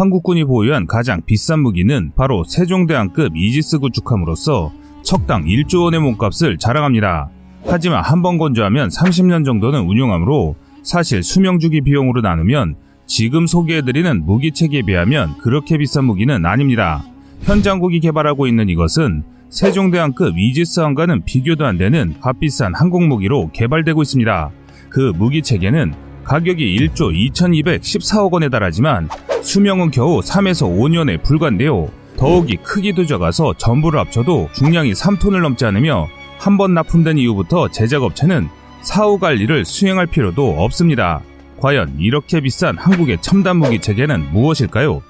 한국군이 보유한 가장 비싼 무기는 바로 세종대왕급 이지스 구축함으로써 척당 1조 원의 몸값을 자랑합니다. 하지만 한 번 건조하면 30년 정도는 운용하므로 사실 수명주기 비용으로 나누면 지금 소개해드리는 무기체계에 비하면 그렇게 비싼 무기는 아닙니다. 현장국이 개발하고 있는 이것은 세종대왕급 이지스함과는 비교도 안 되는 값비싼 항공무기로 개발되고 있습니다. 그 무기체계는 가격이 1조 2214억 원에 달하지만 수명은 겨우 3에서 5년에 불과한데요. 더욱이 크기도 적어서 전부를 합쳐도 중량이 3톤을 넘지 않으며 한 번 납품된 이후부터 제작업체는 사후 관리를 수행할 필요도 없습니다. 과연 이렇게 비싼 한국의 첨단 무기 체계는 무엇일까요?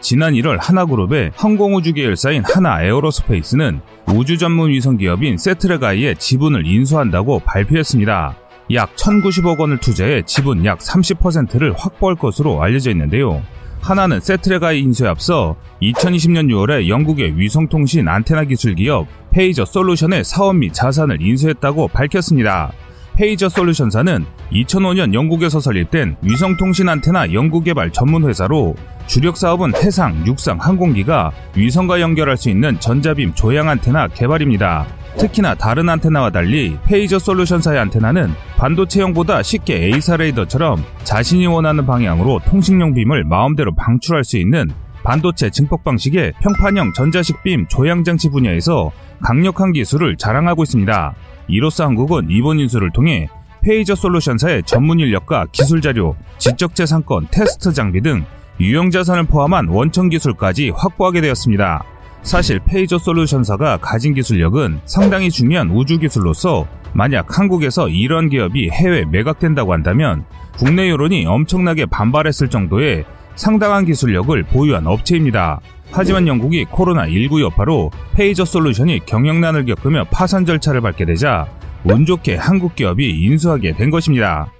지난 1월 하나그룹의 항공우주 계열사인 하나 에어로스페이스는 우주 전문 위성 기업인 세트레가이의 지분을 인수한다고 발표했습니다. 약 1,090억 원을 투자해 지분 약 30%를 확보할 것으로 알려져 있는데요. 하나는 세트레가이 인수에 앞서 2020년 6월에 영국의 위성통신 안테나 기술 기업 페이저 솔루션의 사업 및 자산을 인수했다고 밝혔습니다. 페이저 솔루션사는 2005년 영국에서 설립된 위성통신 안테나 연구개발 전문 회사로 주력 사업은 해상, 육상, 항공기가 위성과 연결할 수 있는 전자빔 조향 안테나 개발입니다. 특히나 다른 안테나와 달리 페이저 솔루션사의 안테나는 반도체형보다 쉽게 AESA 레이더처럼 자신이 원하는 방향으로 통신용 빔을 마음대로 방출할 수 있는 반도체 증폭 방식의 평판형 전자식 빔 조향 장치 분야에서 강력한 기술을 자랑하고 있습니다. 이로써 한국은 이번 인수를 통해 페이저 솔루션사의 전문 인력과 기술 자료, 지적 재산권, 테스트 장비 등 유형 자산을 포함한 원천 기술까지 확보하게 되었습니다. 사실 페이저 솔루션사가 가진 기술력은 상당히 중요한 우주 기술로서 만약 한국에서 이런 기업이 해외 매각된다고 한다면 국내 여론이 엄청나게 반발했을 정도의 상당한 기술력을 보유한 업체입니다. 하지만 영국이 코로나19 여파로 페이저 솔루션이 경영난을 겪으며 파산 절차를 밟게 되자 운 좋게 한국 기업이 인수하게 된 것입니다.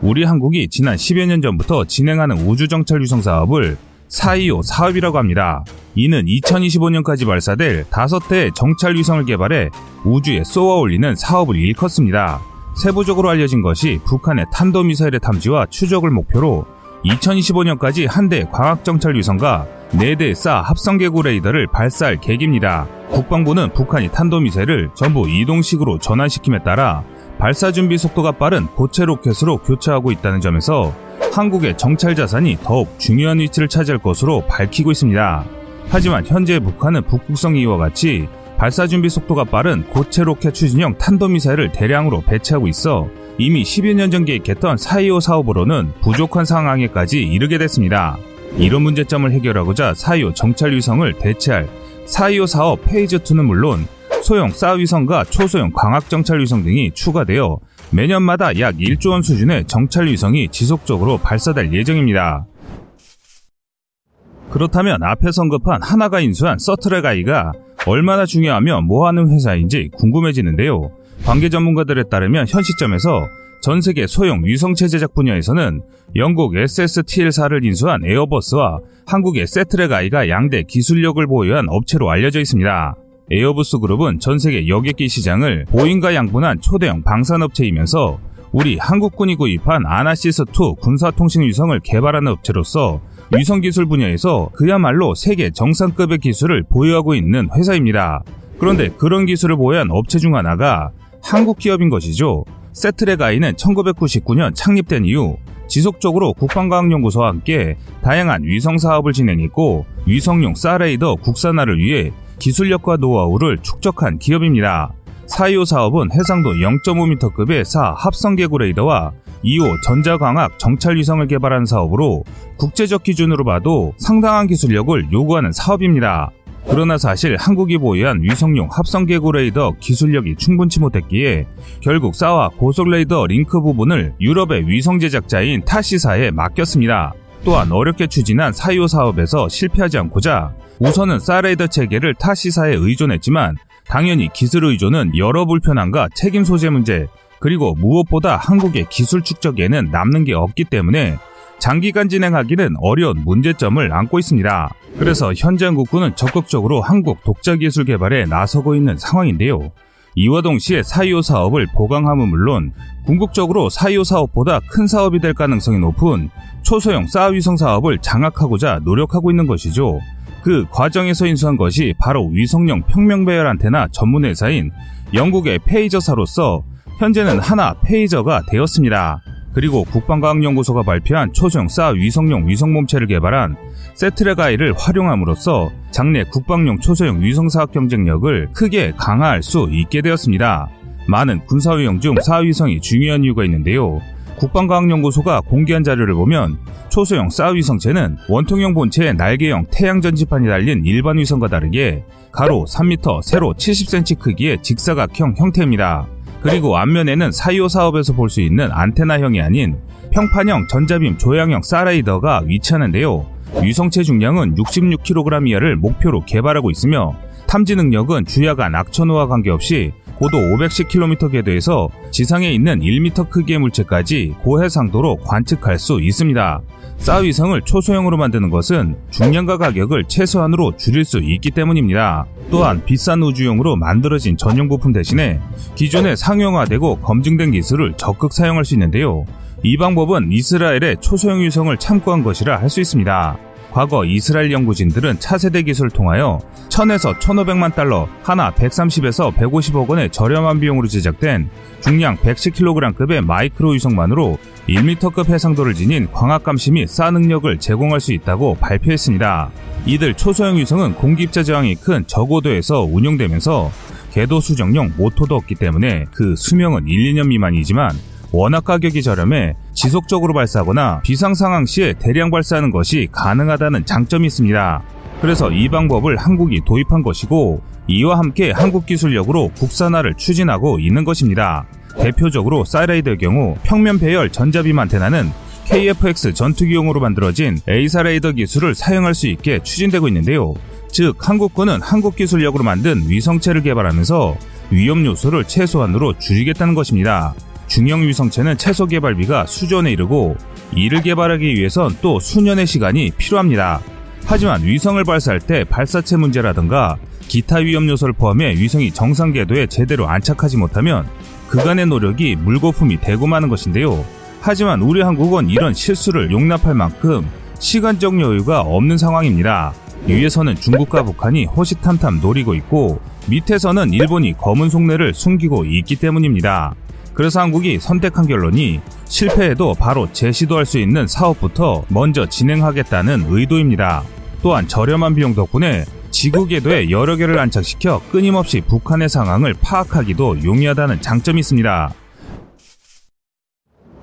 우리 한국이 지난 10여 년 전부터 진행하는 우주정찰 위성 사업을 425 사업이라고 합니다. 이는 2025년까지 발사될 5대의 정찰 위성을 개발해 우주에 쏘아 올리는 사업을 일컫습니다. 세부적으로 알려진 것이 북한의 탄도미사일의 탐지와 추적을 목표로 2025년까지 한 대 광학정찰 위성과 4대 사 합성개구 레이더를 발사할 계획입니다. 국방부는 북한이 탄도미사일을 전부 이동식으로 전환시킴에 따라 발사 준비 속도가 빠른 고체 로켓으로 교체하고 있다는 점에서 한국의 정찰 자산이 더욱 중요한 위치를 차지할 것으로 밝히고 있습니다. 하지만 현재 북한은 북극성 이와 같이 발사 준비 속도가 빠른 고체 로켓 추진형 탄도미사일을 대량으로 배치하고 있어 이미 10여 년전 계획했던 425 사업으로는 부족한 상황에까지 이르게 됐습니다. 이런 문제점을 해결하고자 425 정찰 위성을 대체할 425 사업 phase 2는 물론 소형 SAR위성과 초소형 광학정찰 위성 등이 추가되어 매년마다 약 1조 원 수준의 정찰 위성이 지속적으로 발사될 예정입니다. 그렇다면 앞에서 언급한 하나가 인수한 서트레가이가 얼마나 중요하며 뭐하는 회사인지 궁금해지는데요. 관계 전문가들에 따르면 현 시점에서 전 세계 소형 위성체 제작 분야에서는 영국 SSTL4를 인수한 에어버스와 한국의 세트레가이가 양대 기술력을 보유한 업체로 알려져 있습니다. 에어버스 그룹은 전 세계 여객기 시장을 보잉과 양분한 초대형 방산업체이면서 우리 한국군이 구입한 아나시스2 군사통신 위성을 개발하는 업체로서 위성기술 분야에서 그야말로 세계 정상급의 기술을 보유하고 있는 회사입니다. 그런데 그런 기술을 보유한 업체 중 하나가 한국 기업인 것이죠. 쎄트렉아이는 1999년 창립된 이후 지속적으로 국방과학연구소와 함께 다양한 위성 사업을 진행했고 위성용 SAR 레이더 국산화를 위해 기술력과 노하우를 축적한 기업입니다. 425 사업은 해상도 0.5m급의 사 합성개구 레이더와 2호 전자광학 정찰위성을 개발한 사업으로 국제적 기준으로 봐도 상당한 기술력을 요구하는 사업입니다. 그러나 사실 한국이 보유한 위성용 합성개구 레이더 기술력이 충분치 못했기에 결국 사와 고속 레이더 링크 부분을 유럽의 위성 제작자인 타시사에 맡겼습니다. 또한 어렵게 추진한 사이오 사업에서 실패하지 않고자 우선은 사레이더 체계를 타시사에 의존했지만 당연히 기술 의존은 여러 불편함과 책임 소재 문제 그리고 무엇보다 한국의 기술 축적에는 남는 게 없기 때문에 장기간 진행하기는 어려운 문제점을 안고 있습니다. 그래서 현재 한국군은 적극적으로 한국 독자 기술 개발에 나서고 있는 상황인데요. 이와 동시에 사이오 사업을 보강함은 물론 궁극적으로 사이오 사업보다 큰 사업이 될 가능성이 높은 초소형 사위성 사업을 장악하고자 노력하고 있는 것이죠. 그 과정에서 인수한 것이 바로 위성용 평명 배열 안테나 전문 회사인 영국의 페이저사로서 현재는 하나 페이저가 되었습니다. 그리고 국방과학연구소가 발표한 초소형 사 위성용 위성몸체를 개발한 세트레가이를 활용함으로써 장래 국방용 초소형 위성사업 경쟁력을 크게 강화할 수 있게 되었습니다. 많은 군사위용 중 사위성이 중요한 이유가 있는데요. 국방과학연구소가 공개한 자료를 보면 초소형 사위성체는 원통형 본체에 날개형 태양 전지판이 달린 일반 위성과 다르게 가로 3m, 세로 70cm 크기의 직사각형 형태입니다. 그리고 앞면에는 사이오 사업에서 볼 수 있는 안테나형이 아닌 평판형 전자빔 조향형 사라이더가 위치하는데요. 위성체 중량은 66kg 이하를 목표로 개발하고 있으며 탐지 능력은 주야간 악천후와 관계없이 고도 510km 궤도에서 지상에 있는 1m 크기의 물체까지 고해상도로 관측할 수 있습니다. 사위성을 초소형으로 만드는 것은 중량과 가격을 최소한으로 줄일 수 있기 때문입니다. 또한 비싼 우주용으로 만들어진 전용 부품 대신에 기존의 상용화되고 검증된 기술을 적극 사용할 수 있는데요. 이 방법은 이스라엘의 초소형 위성을 참고한 것이라 할 수 있습니다. 과거 이스라엘 연구진들은 차세대 기술을 통하여 1000에서 1500만 달러, 하나 130에서 150억 원의 저렴한 비용으로 제작된 중량 110kg급의 마이크로 위성만으로 1m급 해상도를 지닌 광학감시 및쏴 능력을 제공할 수 있다고 발표했습니다. 이들 초소형 위성은 공기입자 저항이 큰 저고도에서 운용되면서 궤도 수정용 모토도 없기 때문에 그 수명은 1, 2년 미만이지만 워낙 가격이 저렴해 지속적으로 발사하거나 비상 상황 시에 대량 발사하는 것이 가능하다는 장점이 있습니다. 그래서 이 방법을 한국이 도입한 것이고 이와 함께 한국 기술력으로 국산화를 추진하고 있는 것입니다. 대표적으로 SAR 레이더의 경우 평면 배열 전자빔 안테나는 KFX 전투기용으로 만들어진 AESA 레이더 기술을 사용할 수 있게 추진되고 있는데요. 즉 한국군은 한국 기술력으로 만든 위성체를 개발하면서 위험 요소를 최소한으로 줄이겠다는 것입니다. 중형 위성체는 최소 개발비가 수조원에 이르고 이를 개발하기 위해선 또 수년의 시간이 필요합니다. 하지만 위성을 발사할 때 발사체 문제라든가 기타 위험 요소를 포함해 위성이 정상 궤도에 제대로 안착하지 못하면 그간의 노력이 물거품이 되고 마는 것인데요. 하지만 우리 한국은 이런 실수를 용납할 만큼 시간적 여유가 없는 상황입니다. 위에서는 중국과 북한이 호시탐탐 노리고 있고 밑에서는 일본이 검은 속내를 숨기고 있기 때문입니다. 그래서 한국이 선택한 결론이 실패해도 바로 재시도할 수 있는 사업부터 먼저 진행하겠다는 의도입니다. 또한 저렴한 비용 덕분에 지구 궤도에 여러 개를 안착시켜 끊임없이 북한의 상황을 파악하기도 용이하다는 장점이 있습니다.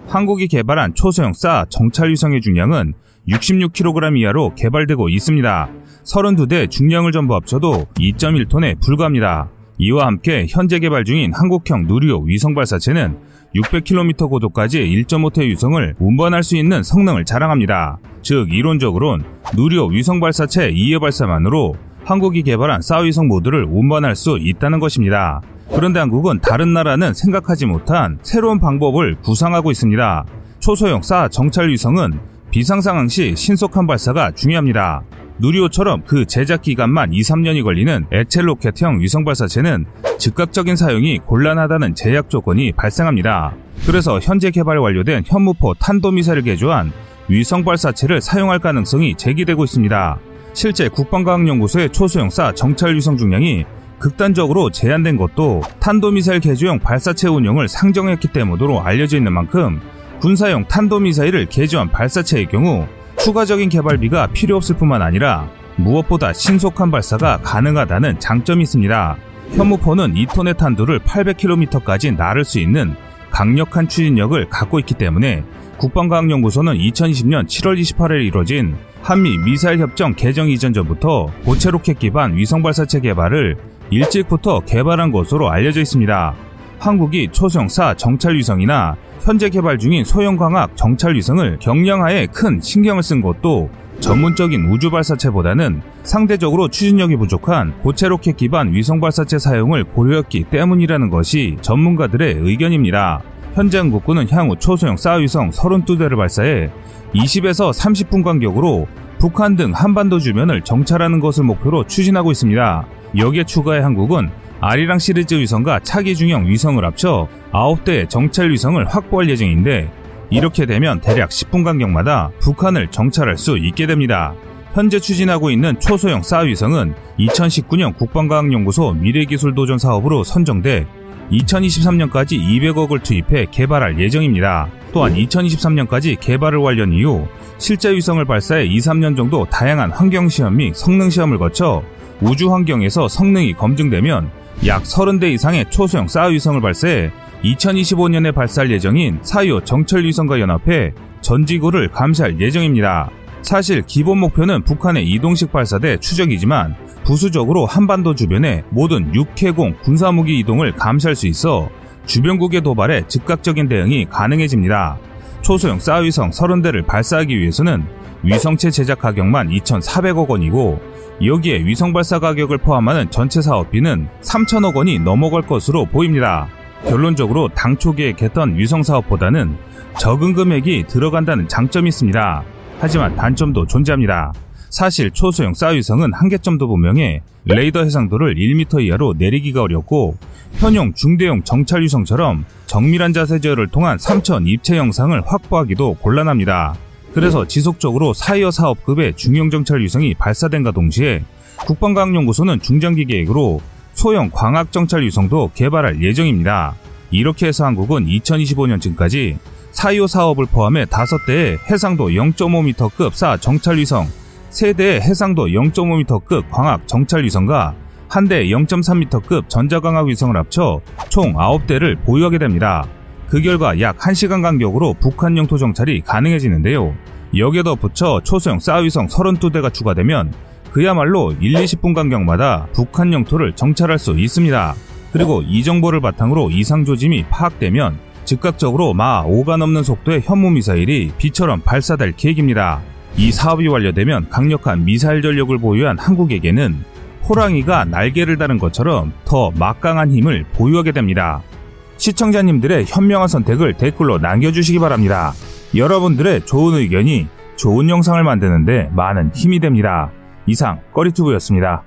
한국이 개발한 초소형 사 정찰 위성의 중량은 66kg 이하로 개발되고 있습니다. 32대 중량을 전부 합쳐도 2.1톤에 불과합니다. 이와 함께 현재 개발 중인 한국형 누리호 위성 발사체는 600km 고도까지 1.5태 위성을 운반할 수 있는 성능을 자랑합니다. 즉 이론적으론 누리호 위성 발사체 2회 발사만으로 한국이 개발한 사위성 모드를 운반할 수 있다는 것입니다. 그런데 한국은 다른 나라는 생각하지 못한 새로운 방법을 구상하고 있습니다. 초소형 사 정찰 위성은 비상 상황 시 신속한 발사가 중요합니다. 누리호처럼 그 제작 기간만 2, 3년이 걸리는 액첼 로켓형 위성 발사체는 즉각적인 사용이 곤란하다는 제약 조건이 발생합니다. 그래서 현재 개발 완료된 현무포 탄도미사를 개조한 위성 발사체를 사용할 가능성이 제기되고 있습니다. 실제 국방과학연구소의 초소형사 정찰 위성 중량이 극단적으로 제한된 것도 탄도미사일 개조용 발사체 운영을 상정했기 때문으로 알려져 있는 만큼 군사용 탄도미사일을 개조한 발사체의 경우 추가적인 개발비가 필요 없을 뿐만 아니라 무엇보다 신속한 발사가 가능하다는 장점이 있습니다. 현무포는 2톤의 탄두를 800km까지 나를 수 있는 강력한 추진력을 갖고 있기 때문에 국방과학연구소는 2020년 7월 28일 이뤄진 한미 미사일 협정 개정 이전 전부터 고체 로켓 기반 위성 발사체 개발을 일찍부터 개발한 것으로 알려져 있습니다. 한국이 초성사 정찰 위성이나 현재 개발 중인 소형 광학 정찰 위성을 경량화에 큰 신경을 쓴 것도 전문적인 우주 발사체보다는 상대적으로 추진력이 부족한 고체 로켓 기반 위성 발사체 사용을 고려했기 때문이라는 것이 전문가들의 의견입니다. 현재 한국군은 향후 초소형 사위성 32대를 발사해 20에서 30분 간격으로 북한 등 한반도 주변을 정찰하는 것을 목표로 추진하고 있습니다. 여기에 추가해 한국은 아리랑 시리즈 위성과 차기 중형 위성을 합쳐 9대의 정찰 위성을 확보할 예정인데 이렇게 되면 대략 10분 간격마다 북한을 정찰할 수 있게 됩니다. 현재 추진하고 있는 초소형 싸위성은 2019년 국방과학연구소 미래기술도전 사업으로 선정돼 2023년까지 200억을 투입해 개발할 예정입니다. 또한 2023년까지 개발을 완료한 이후 실제 위성을 발사해 2, 3년 정도 다양한 환경 시험 및 성능 시험을 거쳐 우주 환경에서 성능이 검증되면 약 30대 이상의 초소형 싸위성을 발사해 2025년에 발사할 예정인 사이오 정찰위성과 연합해 전 지구를 감시할 예정입니다. 사실 기본 목표는 북한의 이동식 발사대 추적이지만 부수적으로 한반도 주변의 모든 육해공 군사무기 이동을 감시할 수 있어 주변국의 도발에 즉각적인 대응이 가능해집니다. 초소형 싸위성 30대를 발사하기 위해서는 위성체 제작 가격만 2,400억 원이고 여기에 위성 발사 가격을 포함하는 전체 사업비는 3천억 원이 넘어갈 것으로 보입니다. 결론적으로 당초 계획했던 위성 사업보다는 적은 금액이 들어간다는 장점이 있습니다. 하지만 단점도 존재합니다. 사실 초소형 싸위성은 한계점도 분명해 레이더 해상도를 1m 이하로 내리기가 어렵고 현용 중대형 정찰위성처럼 정밀한 자세 제어를 통한 3천 입체 영상을 확보하기도 곤란합니다. 그래서 지속적으로 사이어 사업급의 중형 정찰 위성이 발사된과 동시에 국방과학연구소는 중장기 계획으로 소형 광학 정찰 위성도 개발할 예정입니다. 이렇게 해서 한국은 2025년쯤까지 사이오 사업을 포함해 5대의 해상도 0.5m급 사 정찰 위성, 3대의 해상도 0.5m급 광학 정찰 위성과 한 대 0.3m급 전자광학 위성을 합쳐 총 9대를 보유하게 됩니다. 그 결과 약 1시간 간격으로 북한 영토 정찰이 가능해지는데요. 여기에 덧붙여 초소형 싸위성 32대가 추가되면 그야말로 1, 20분 간격마다 북한 영토를 정찰할 수 있습니다. 그리고 이 정보를 바탕으로 이상 조짐이 파악되면 즉각적으로 마 5가 넘는 속도의 현무 미사일이 비처럼 발사될 계획입니다. 이 사업이 완료되면 강력한 미사일 전력을 보유한 한국에게는 호랑이가 날개를 다는 것처럼 더 막강한 힘을 보유하게 됩니다. 시청자님들의 현명한 선택을 댓글로 남겨주시기 바랍니다. 여러분들의 좋은 의견이 좋은 영상을 만드는데 많은 힘이 됩니다. 이상 꺼리튜브였습니다.